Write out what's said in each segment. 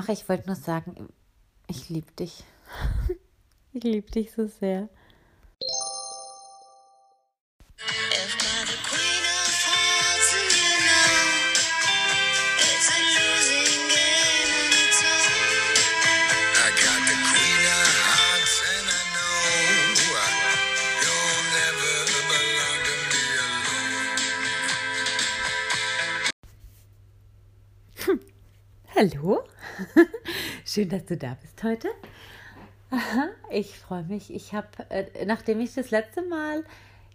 Ach, ich wollte nur sagen, ich liebe dich. ich liebe dich so sehr. Schön, dass du da bist heute. Ich freue mich. Ich habe, äh, nachdem ich das letzte Mal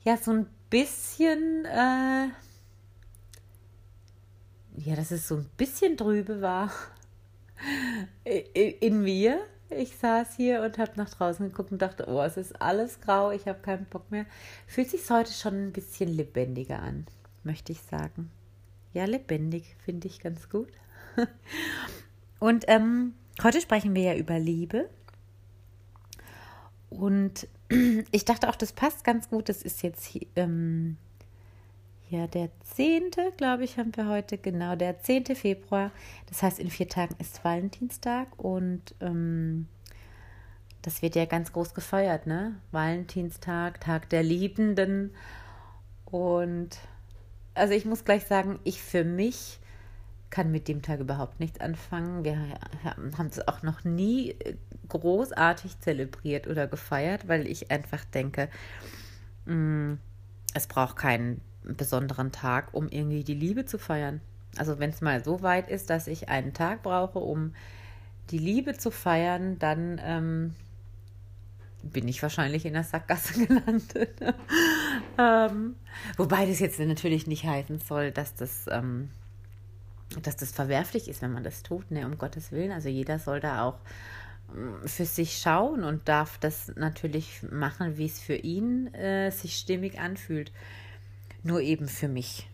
ja so ein bisschen, äh, ja, dass es so ein bisschen trübe war in mir. Ich saß hier und habe nach draußen geguckt und dachte, oh, es ist alles grau, ich habe keinen Bock mehr. Fühlt sich heute schon ein bisschen lebendiger an, möchte ich sagen. Ja, lebendig finde ich ganz gut. Und ähm, heute sprechen wir ja über Liebe. Und ich dachte auch, das passt ganz gut. Das ist jetzt hier, ähm, ja der 10., glaube ich, haben wir heute, genau, der 10. Februar. Das heißt, in vier Tagen ist Valentinstag und ähm, das wird ja ganz groß gefeiert, ne? Valentinstag, Tag der Liebenden. Und also ich muss gleich sagen, ich für mich kann mit dem Tag überhaupt nichts anfangen. Wir haben es auch noch nie äh, großartig zelebriert oder gefeiert, weil ich einfach denke, mm, es braucht keinen besonderen Tag, um irgendwie die Liebe zu feiern. Also wenn es mal so weit ist, dass ich einen Tag brauche, um die Liebe zu feiern, dann ähm, bin ich wahrscheinlich in der Sackgasse gelandet. ähm, wobei das jetzt natürlich nicht heißen soll, dass das ähm, dass das verwerflich ist, wenn man das tut, ne, um Gottes Willen. Also jeder soll da auch mm, für sich schauen und darf das natürlich machen, wie es für ihn äh, sich stimmig anfühlt. Nur eben für mich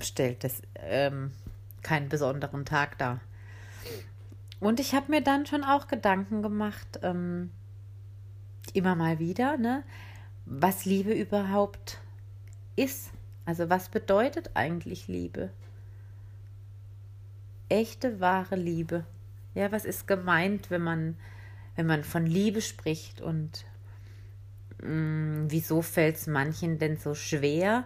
stellt das ähm, keinen besonderen Tag dar. Und ich habe mir dann schon auch Gedanken gemacht, ähm, immer mal wieder, ne, was Liebe überhaupt ist. Also was bedeutet eigentlich Liebe? Echte, wahre Liebe. Ja, was ist gemeint, wenn man, wenn man von Liebe spricht und mh, mm, wieso fällt es manchen denn so schwer,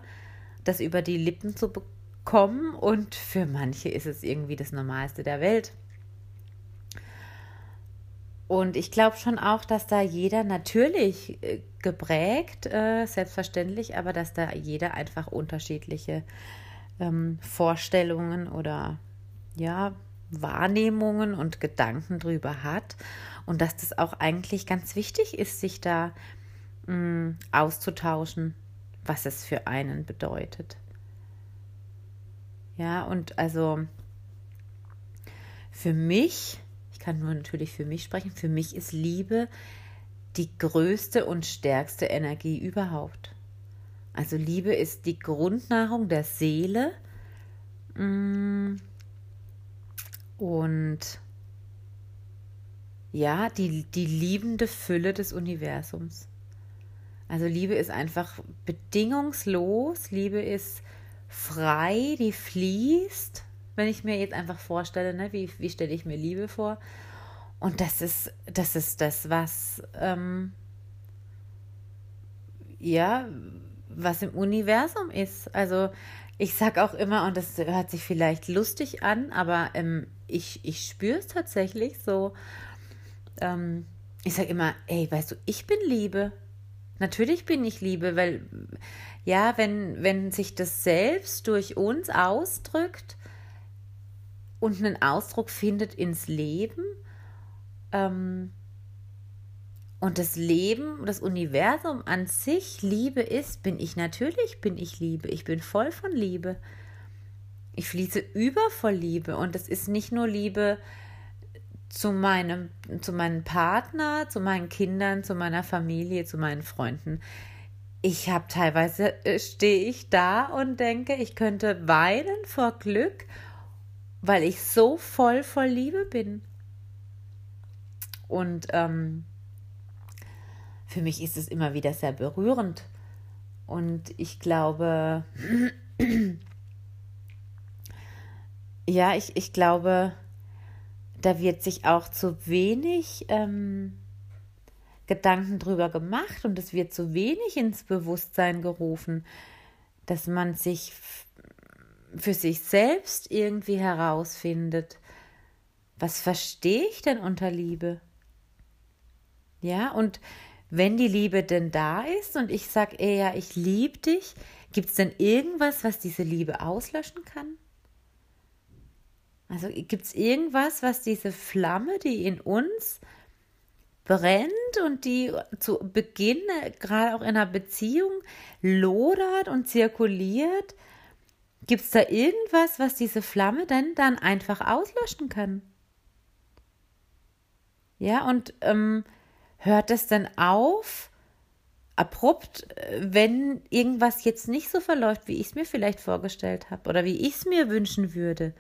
das über die Lippen zu bekommen und für manche ist es irgendwie das Normalste der Welt. Und ich glaube schon auch, dass da jeder natürlich äh, geprägt, äh, selbstverständlich, aber dass da jeder einfach unterschiedliche ähm, Vorstellungen oder ja, Wahrnehmungen und Gedanken drüber hat und dass das auch eigentlich ganz wichtig ist, sich da mh, mm, auszutauschen, was es für einen bedeutet. Ja, und also für mich, ich kann nur natürlich für mich sprechen, für mich ist Liebe die größte und stärkste Energie überhaupt. Also Liebe ist die Grundnahrung der Seele. Mh, mm, und ja, die, die liebende Fülle des Universums. Also Liebe ist einfach bedingungslos, Liebe ist frei, die fließt. Wenn ich mir jetzt einfach vorstelle, ne, wie, wie stelle ich mir Liebe vor? Und das ist, das ist das, was ähm, ja, was im Universum ist. Also ich sage auch immer, und das hört sich vielleicht lustig an, aber ähm, ich, ich spüre es tatsächlich so. Ähm, ich sage immer, ey, weißt du, ich bin Liebe. Natürlich bin ich Liebe, weil ja, wenn, wenn sich das selbst durch uns ausdrückt und einen Ausdruck findet ins Leben, ähm, und das Leben, das Universum an sich Liebe ist, bin ich natürlich, bin ich Liebe. Ich bin voll von Liebe. Ich fließe über voll Liebe. Und das ist nicht nur Liebe zu meinem, zu meinem Partner, zu meinen Kindern, zu meiner Familie, zu meinen Freunden. Ich habe teilweise, äh, stehe ich da und denke, ich könnte weinen vor Glück, weil ich so voll voll Liebe bin. Und ähm, für mich ist es immer wieder sehr berührend. Und ich glaube, ja, ich, ich glaube, da wird sich auch zu wenig ähm, Gedanken drüber gemacht und es wird zu wenig ins Bewusstsein gerufen, dass man sich für sich selbst irgendwie herausfindet, was verstehe ich denn unter Liebe? Ja, und wenn die Liebe denn da ist und ich sage eher, ich liebe dich, gibt es denn irgendwas, was diese Liebe auslöschen kann? Also gibt es irgendwas, was diese Flamme, die in uns brennt und die zu Beginn, gerade auch in einer Beziehung, lodert und zirkuliert, gibt es da irgendwas, was diese Flamme denn dann einfach auslöschen kann? Ja, und ähm, hört es dann auf, abrupt, wenn irgendwas jetzt nicht so verläuft, wie ich es mir vielleicht vorgestellt habe oder wie ich es mir wünschen würde?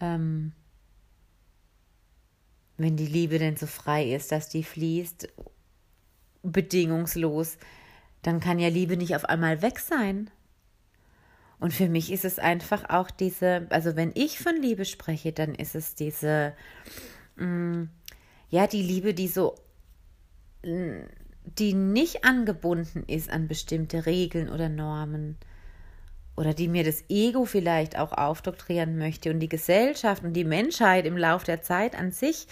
Ähm, wenn die Liebe denn so frei ist, dass die fließt, bedingungslos, dann kann ja Liebe nicht auf einmal weg sein. Und für mich ist es einfach auch diese, also wenn ich von Liebe spreche, dann ist es diese, mh, mm, ja, die Liebe, die so, die nicht angebunden ist an bestimmte Regeln oder Normen oder die mir das Ego vielleicht auch aufdoktrieren möchte und die Gesellschaft und die Menschheit im Lauf der Zeit an sich,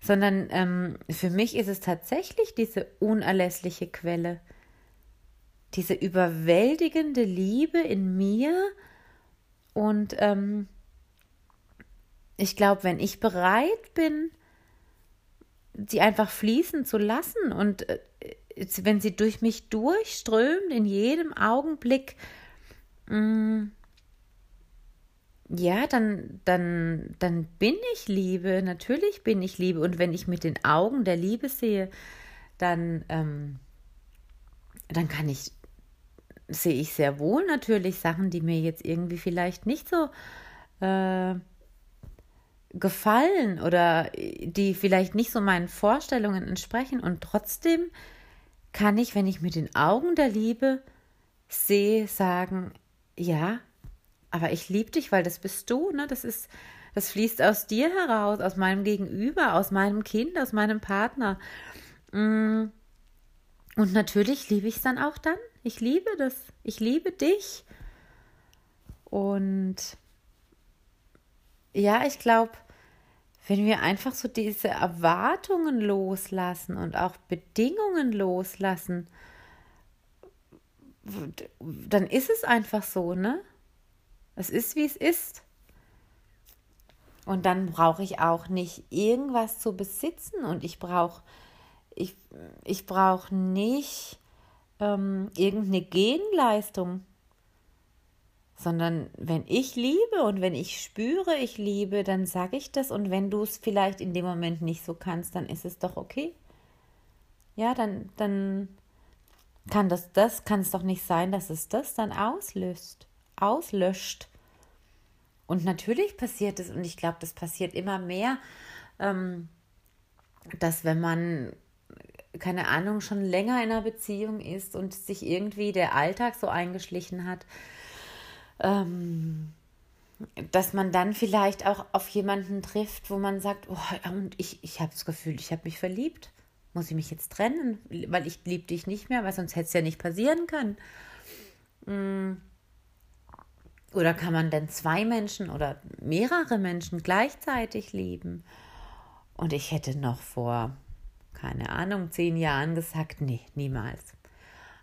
sondern ähm, für mich ist es tatsächlich diese unerlässliche Quelle, diese überwältigende Liebe in mir und ähm, ich glaube, wenn ich bereit bin, sie einfach fließen zu lassen und äh, wenn sie durch mich durchströmt in jedem Augenblick, Mm. Ja, dann, dann, dann bin ich Liebe. Natürlich bin ich Liebe. Und wenn ich mit den Augen der Liebe sehe, dann, ähm, dann kann ich, sehe ich sehr wohl natürlich Sachen, die mir jetzt irgendwie vielleicht nicht so äh, gefallen oder die vielleicht nicht so meinen Vorstellungen entsprechen. Und trotzdem kann ich, wenn ich mit den Augen der Liebe sehe, sagen, ja, aber ich liebe dich, weil das bist du, ne? Das ist, das fließt aus dir heraus, aus meinem Gegenüber, aus meinem Kind, aus meinem Partner. Mm. Und natürlich liebe ich es dann auch dann. Ich liebe das. Ich liebe dich. Und ja, ich glaube, wenn wir einfach so diese Erwartungen loslassen und auch Bedingungen loslassen, dann ist es einfach so, ne? Es ist, wie es ist. Und dann brauche ich auch nicht irgendwas zu besitzen und ich brauche ich, ich brauche nicht ähm, irgendeine Gegenleistung, sondern wenn ich liebe und wenn ich spüre, ich liebe, dann sage ich das und wenn du es vielleicht in dem Moment nicht so kannst, dann ist es doch okay. Ja, dann, dann kann das, das kann es doch nicht sein, dass es das dann auslöst, auslöscht. Und natürlich passiert es, und ich glaube, das passiert immer mehr, ähm, dass wenn man, keine Ahnung, schon länger in einer Beziehung ist und sich irgendwie der Alltag so eingeschlichen hat, ähm, dass man dann vielleicht auch auf jemanden trifft, wo man sagt, oh, und ich, ich habe das Gefühl, ich habe mich verliebt. Muss ich mich jetzt trennen, weil ich liebe dich nicht mehr, weil sonst hätte es ja nicht passieren können. Mm. Oder kann man denn zwei Menschen oder mehrere Menschen gleichzeitig lieben? Und ich hätte noch vor, keine Ahnung, zehn Jahren gesagt, nee, niemals.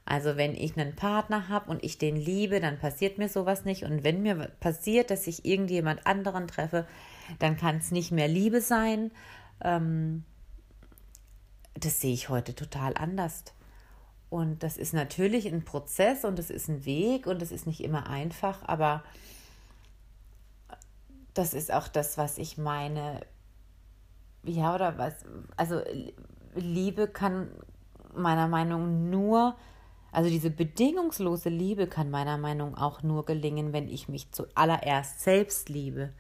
Also wenn ich einen Partner habe und ich den liebe, dann passiert mir sowas nicht. Und wenn mir passiert, dass ich irgendjemand anderen treffe, dann kann es nicht mehr Liebe sein. Ähm, das sehe ich heute total anders. Und das ist natürlich ein Prozess und es ist ein Weg und es ist nicht immer einfach, aber das ist auch das, was ich meine. Ja, oder was? Also Liebe kann meiner Meinung nur, also diese bedingungslose Liebe kann meiner Meinung auch nur gelingen, wenn ich mich zuallererst selbst liebe.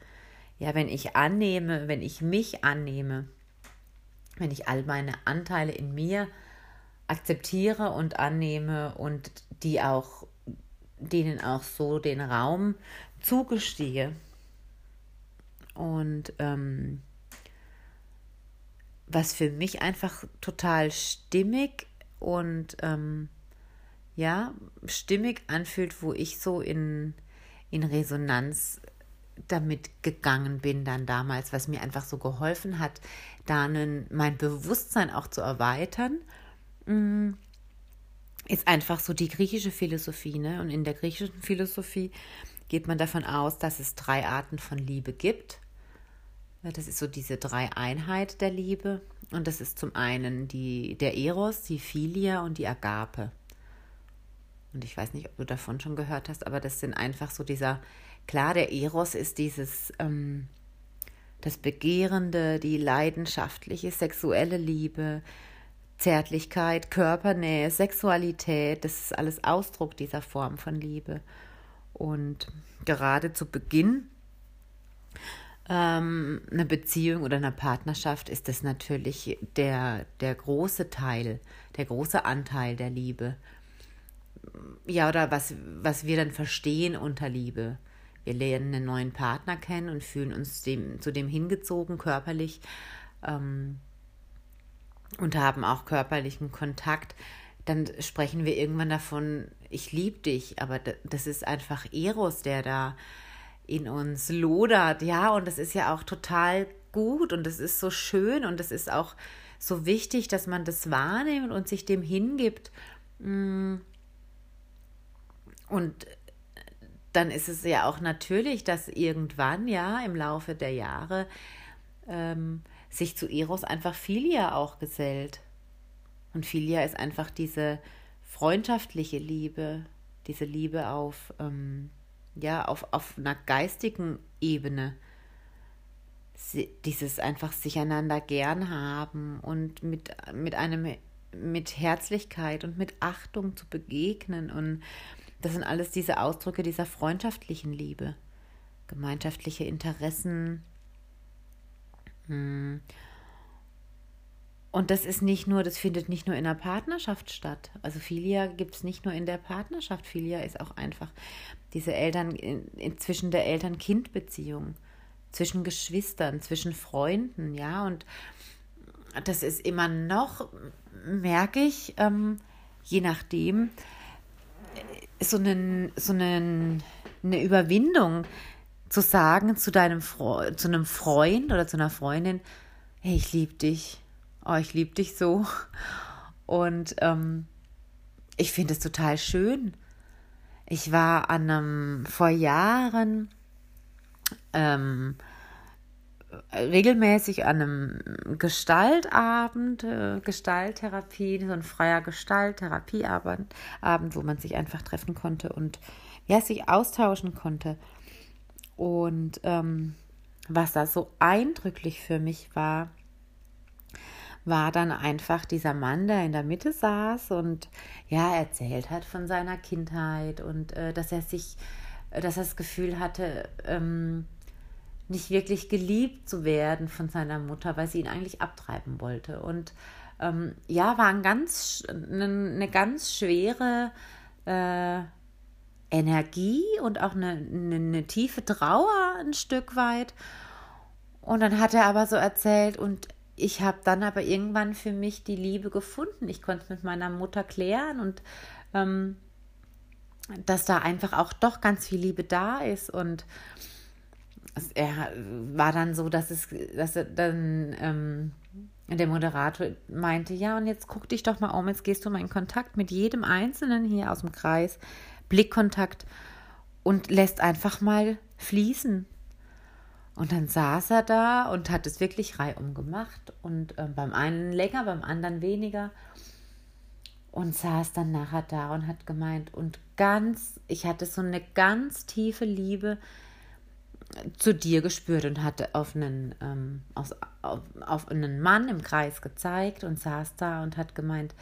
Ja, wenn ich annehme, wenn ich mich annehme wenn ich all meine Anteile in mir akzeptiere und annehme und die auch, denen auch so den Raum zugestehe. Und ähm, was für mich einfach total stimmig und ähm, ja, stimmig anfühlt, wo ich so in, in Resonanz damit gegangen bin dann damals, was mir einfach so geholfen hat, da mein Bewusstsein auch zu erweitern, mm, ist einfach so die griechische Philosophie. Ne? Und in der griechischen Philosophie geht man davon aus, dass es drei Arten von Liebe gibt. Das ist so diese Dreieinheit der Liebe. Und das ist zum einen die, der Eros, die Philia und die Agape. Und ich weiß nicht, ob du davon schon gehört hast, aber das sind einfach so dieser, klar, der Eros ist dieses, ähm, das Begehrende, die leidenschaftliche sexuelle Liebe, Zärtlichkeit, Körpernähe, Sexualität, das ist alles Ausdruck dieser Form von Liebe. Und gerade zu Beginn ähm, einer Beziehung oder einer Partnerschaft ist das natürlich der, der große Teil, der große Anteil der Liebe. Ja, oder was, was wir dann verstehen unter Liebe. Wir lernen einen neuen Partner kennen und fühlen uns dem, zu dem hingezogen körperlich ähm, und haben auch körperlichen Kontakt. Dann sprechen wir irgendwann davon, ich liebe dich, aber das ist einfach Eros, der da in uns lodert, ja, und das ist ja auch total gut und es ist so schön und es ist auch so wichtig, dass man das wahrnimmt und sich dem hingibt. Mm. Und dann ist es ja auch natürlich, dass irgendwann, ja, im Laufe der Jahre ähm, sich zu Eros einfach Philia auch gesellt. Und Philia ist einfach diese freundschaftliche Liebe, diese Liebe auf ähm, ja, auf, auf einer geistigen Ebene. Dieses einfach sich einander gern haben und mit, mit einem mit Herzlichkeit und mit Achtung zu begegnen. Und das sind alles diese Ausdrücke dieser freundschaftlichen Liebe, gemeinschaftliche Interessen. Hm. Und das ist nicht nur, das findet nicht nur in der Partnerschaft statt. Also Filia gibt es nicht nur in der Partnerschaft. Filia ist auch einfach diese Eltern, in, zwischen der Eltern-Kind-Beziehung, zwischen Geschwistern, zwischen Freunden, ja, und das ist immer noch, merke ich, ähm, je nachdem, so, einen, so einen, eine Überwindung zu sagen zu deinem Fre zu einem Freund oder zu einer Freundin, hey, ich liebe dich, oh, ich liebe dich so. Und ähm, ich finde es total schön. Ich war an einem vor Jahren ähm, regelmäßig an einem Gestaltabend, äh, Gestalttherapie, so ein freier Gestalttherapieabend, Abend, wo man sich einfach treffen konnte und ja, sich austauschen konnte. Und ähm, was da so eindrücklich für mich war, war dann einfach dieser Mann, der in der Mitte saß und ja, erzählt hat von seiner Kindheit und äh, dass er sich, dass er das Gefühl hatte, ähm, nicht wirklich geliebt zu werden von seiner Mutter, weil sie ihn eigentlich abtreiben wollte. Und ähm, ja, war ein ganz, eine, ganz schwere äh, Energie und auch eine, eine, eine tiefe Trauer ein Stück weit. Und dann hat er aber so erzählt, und ich habe dann aber irgendwann für mich die Liebe gefunden. Ich konnte es mit meiner Mutter klären und ähm, dass da einfach auch doch ganz viel Liebe da ist. Und es er war dann so, dass es, dass er dann ähm, der Moderator meinte, ja, und jetzt guck dich doch mal um, jetzt gehst du mal in Kontakt mit jedem Einzelnen hier aus dem Kreis, Blickkontakt und lässt einfach mal fließen. Und dann saß er da und hat es wirklich reihum gemacht und äh, beim einen länger, beim anderen weniger. Und saß dann nachher da und hat gemeint, und ganz, ich hatte so eine ganz tiefe Liebe zu dir gespürt und hatte auf einen, ähm, auf, auf, auf einen Mann im Kreis gezeigt und saß da und hat gemeint,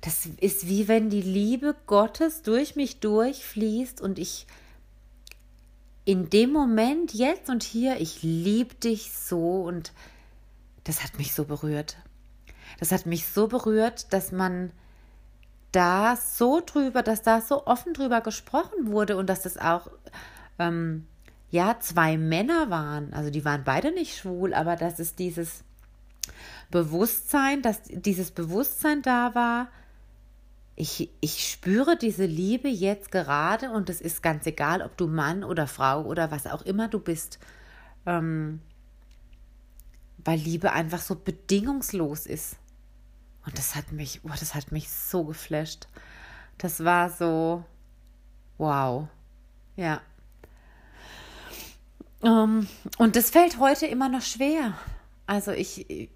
das ist wie wenn die Liebe Gottes durch mich durchfließt und ich in dem Moment, jetzt und hier, ich liebe dich so und das hat mich so berührt. Das hat mich so berührt, dass man da so drüber, dass da so offen drüber gesprochen wurde und dass das auch ähm, ja, zwei Männer waren. Also die waren beide nicht schwul, aber dass es dieses Bewusstsein, dass dieses Bewusstsein da war, ich, ich spüre diese Liebe jetzt gerade und es ist ganz egal, ob du Mann oder Frau oder was auch immer du bist. Ähm, weil Liebe einfach so bedingungslos ist. Und das hat mich, oh, das hat mich so geflasht. Das war so, wow. Ja. Um, ähm, und das fällt heute immer noch schwer. Also ich,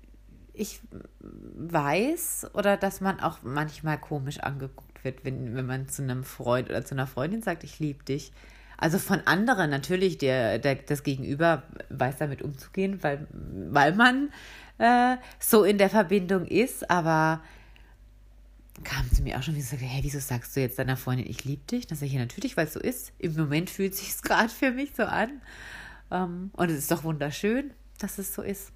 ich weiß oder dass man auch manchmal komisch angeguckt wird, wenn, wenn man zu einem Freund oder zu einer Freundin sagt, ich liebe dich. Also von anderen natürlich, der, der, das Gegenüber weiß damit umzugehen, weil, weil man äh, so in der Verbindung ist, aber kam zu mir auch schon wie so, hey, wieso sagst du jetzt deiner Freundin, ich liebe dich? Das sage ich ja natürlich, weil es so ist. Im Moment fühlt sich es gerade für mich so an. Ähm, und es ist doch wunderschön, dass es so ist.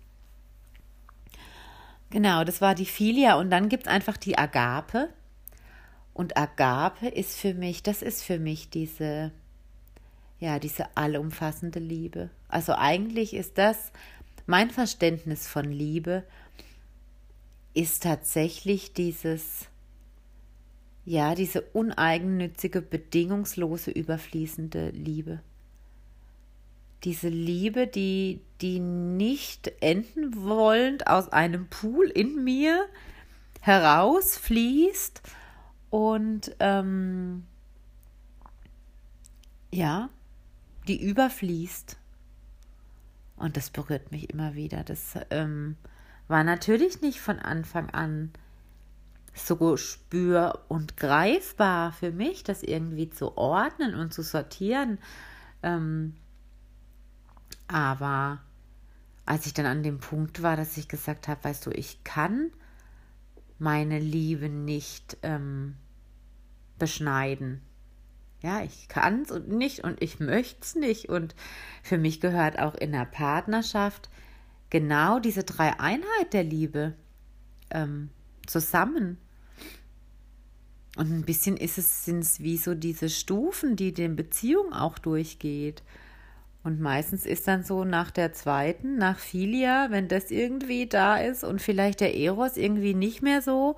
Genau, das war die Filia und dann gibt es einfach die Agape. Und Agape ist für mich, das ist für mich diese, ja, diese allumfassende Liebe. Also eigentlich ist das mein Verständnis von Liebe, ist tatsächlich dieses, ja, diese uneigennützige, bedingungslose, überfließende Liebe diese Liebe, die, die nicht enden wollend aus einem Pool in mir herausfließt und ähm, ja, die überfließt. Und das berührt mich immer wieder. Das ähm, war natürlich nicht von Anfang an so spür- und greifbar für mich, das irgendwie zu ordnen und zu sortieren. Ähm, aber als ich dann an dem Punkt war, dass ich gesagt habe, weißt du, ich kann meine Liebe nicht ähm, beschneiden. Ja, ich kann es und nicht und ich möchte es nicht. Und für mich gehört auch in der Partnerschaft genau diese drei Einheit der Liebe ähm, zusammen. Und ein bisschen ist es, sind es wie so diese Stufen, die den Beziehung auch durchgeht. Und meistens ist dann so nach der zweiten, nach Filia, wenn das irgendwie da ist und vielleicht der Eros irgendwie nicht mehr so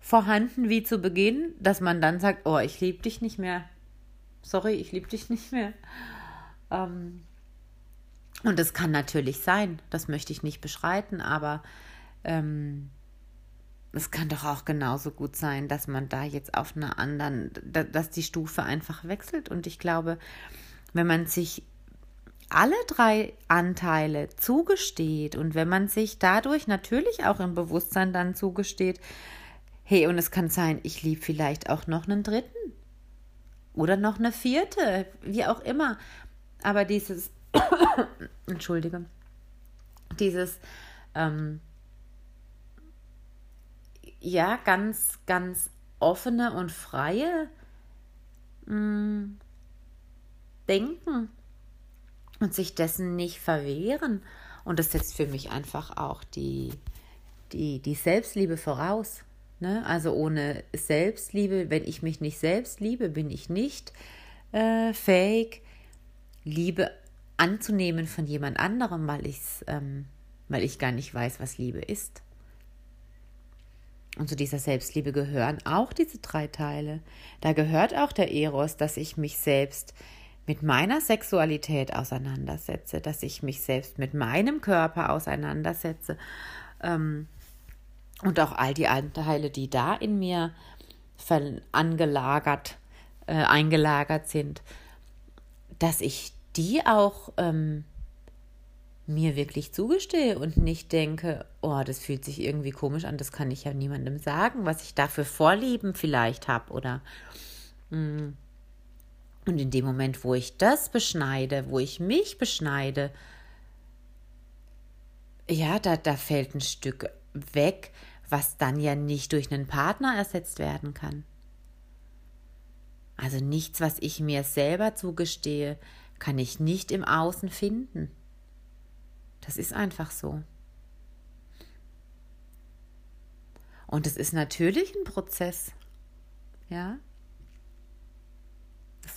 vorhanden wie zu Beginn, dass man dann sagt, oh, ich liebe dich nicht mehr. Sorry, ich liebe dich nicht mehr. Ähm, und das kann natürlich sein, das möchte ich nicht beschreiten, aber ähm, es kann doch auch genauso gut sein, dass man da jetzt auf einer anderen, dass die Stufe einfach wechselt. Und ich glaube, wenn man sich alle drei Anteile zugesteht und wenn man sich dadurch natürlich auch im Bewusstsein dann zugesteht, hey, und es kann sein, ich liebe vielleicht auch noch einen dritten oder noch eine vierte, wie auch immer. Aber dieses, entschuldige, dieses, ähm, ja, ganz, ganz offene und freie mh, mm, Denken und sich dessen nicht verwehren. Und das setzt für mich einfach auch die, die, die Selbstliebe voraus. Ne? Also ohne Selbstliebe, wenn ich mich nicht selbst liebe, bin ich nicht äh, fähig, Liebe anzunehmen von jemand anderem, weil, ich's, ähm, weil ich gar nicht weiß, was Liebe ist. Und zu dieser Selbstliebe gehören auch diese drei Teile. Da gehört auch der Eros, dass ich mich selbst mit meiner Sexualität auseinandersetze, dass ich mich selbst mit meinem Körper auseinandersetze ähm, und auch all die Anteile, die da in mir angelagert, äh, eingelagert sind, dass ich die auch ähm, mir wirklich zugestehe und nicht denke, oh, das fühlt sich irgendwie komisch an, das kann ich ja niemandem sagen, was ich da für Vorlieben vielleicht habe oder mh, mm, und in dem Moment, wo ich das beschneide, wo ich mich beschneide, ja, da, da fällt ein Stück weg, was dann ja nicht durch einen Partner ersetzt werden kann. Also nichts, was ich mir selber zugestehe, kann ich nicht im Außen finden. Das ist einfach so. Und es ist natürlich ein Prozess. Ja,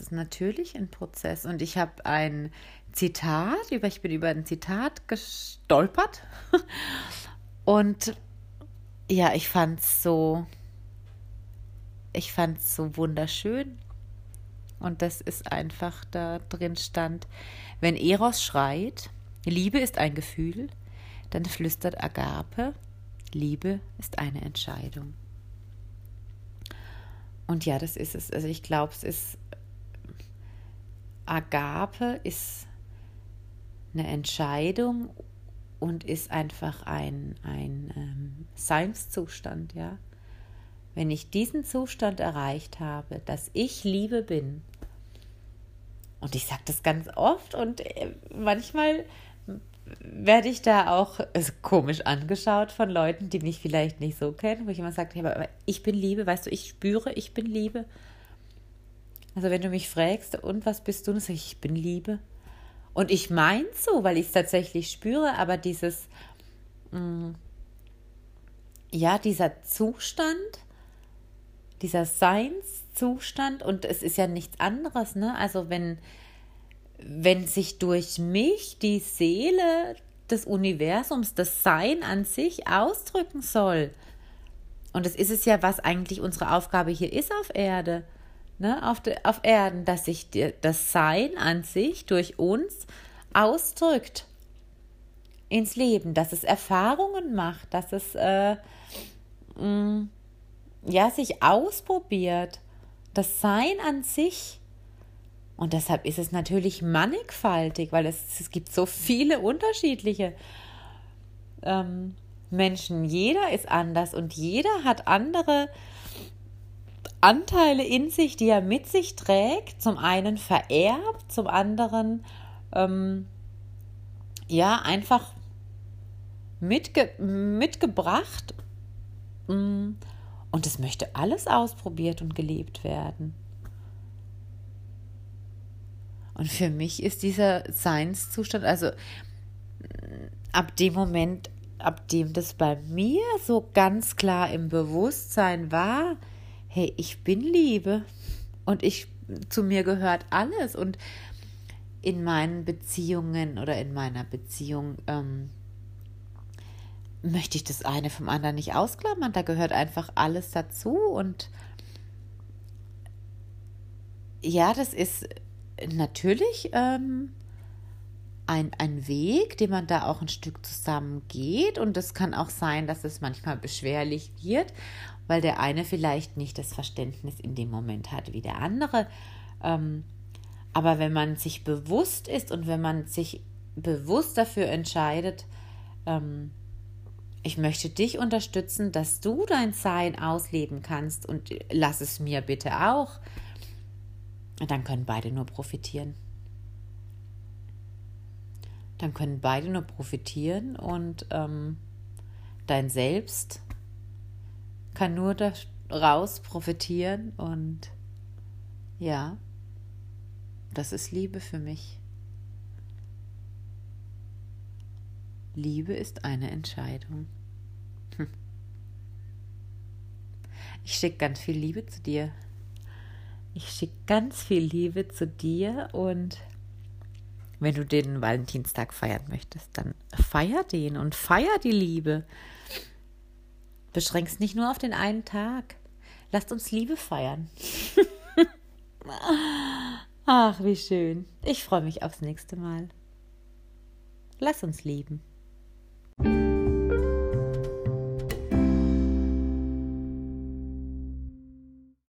ist natürlich ein Prozess. Und ich habe ein Zitat, über, ich bin über ein Zitat gestolpert. Und ja, ich fand es so, ich fand es so wunderschön. Und das ist einfach da drin stand, wenn Eros schreit, Liebe ist ein Gefühl, dann flüstert Agape, Liebe ist eine Entscheidung. Und ja, das ist es. Also ich glaube, es ist Agape ist eine Entscheidung und ist einfach ein, ein ähm, Seinszustand, ja. Wenn ich diesen Zustand erreicht habe, dass ich Liebe bin, und ich sage das ganz oft und äh, manchmal werde ich da auch komisch angeschaut von Leuten, die mich vielleicht nicht so kennen, wo ich immer sage, hey, ich bin Liebe, weißt du, ich spüre, ich bin Liebe. Also wenn du mich fragst, und was bist du, dann sage ich, ich bin Liebe. Und ich meine so, weil ich es tatsächlich spüre, aber dieses, mh, mm, ja, dieser Zustand, dieser Seinszustand, und es ist ja nichts anderes, ne? Also wenn, wenn sich durch mich die Seele des Universums, das Sein an sich ausdrücken soll. Und das ist es ja, was eigentlich unsere Aufgabe hier ist auf Erde, ne, auf, de, auf Erden, dass sich die, das Sein an sich durch uns ausdrückt ins Leben, dass es Erfahrungen macht, dass es äh, mh, mm, ja sich ausprobiert, das Sein an sich und deshalb ist es natürlich mannigfaltig, weil es, es gibt so viele unterschiedliche ähm, Menschen. Jeder ist anders und jeder hat andere Anteile in sich, die er mit sich trägt. Zum einen vererbt, zum anderen ähm, ja einfach mitge mitgebracht. Mm, und es möchte alles ausprobiert und gelebt werden. Und für mich ist dieser Seinszustand, also ab dem Moment, ab dem das bei mir so ganz klar im Bewusstsein war, hey, ich bin Liebe. Und ich zu mir gehört alles. Und in meinen Beziehungen oder in meiner Beziehung ähm, möchte ich das eine vom anderen nicht ausklammern. Da gehört einfach alles dazu. Und ja, das ist natürlich ähm, ein, ein Weg, den man da auch ein Stück zusammen geht. Und es kann auch sein, dass es manchmal beschwerlich wird, weil der eine vielleicht nicht das Verständnis in dem Moment hat wie der andere. Ähm, aber wenn man sich bewusst ist und wenn man sich bewusst dafür entscheidet, ähm, ich möchte dich unterstützen, dass du dein Sein ausleben kannst und lass es mir bitte auch dann können beide nur profitieren. Dann können beide nur profitieren und ähm, dein Selbst kann nur daraus profitieren und ja, das ist Liebe für mich. Liebe ist eine Entscheidung. Hm. Ich schicke ganz viel Liebe zu dir. Ich schicke ganz viel Liebe zu dir und wenn du den Valentinstag feiern möchtest, dann feier den und feier die Liebe. Beschränkst nicht nur auf den einen Tag. Lasst uns Liebe feiern. Ach, wie schön. Ich freue mich aufs nächste Mal. Lass uns lieben.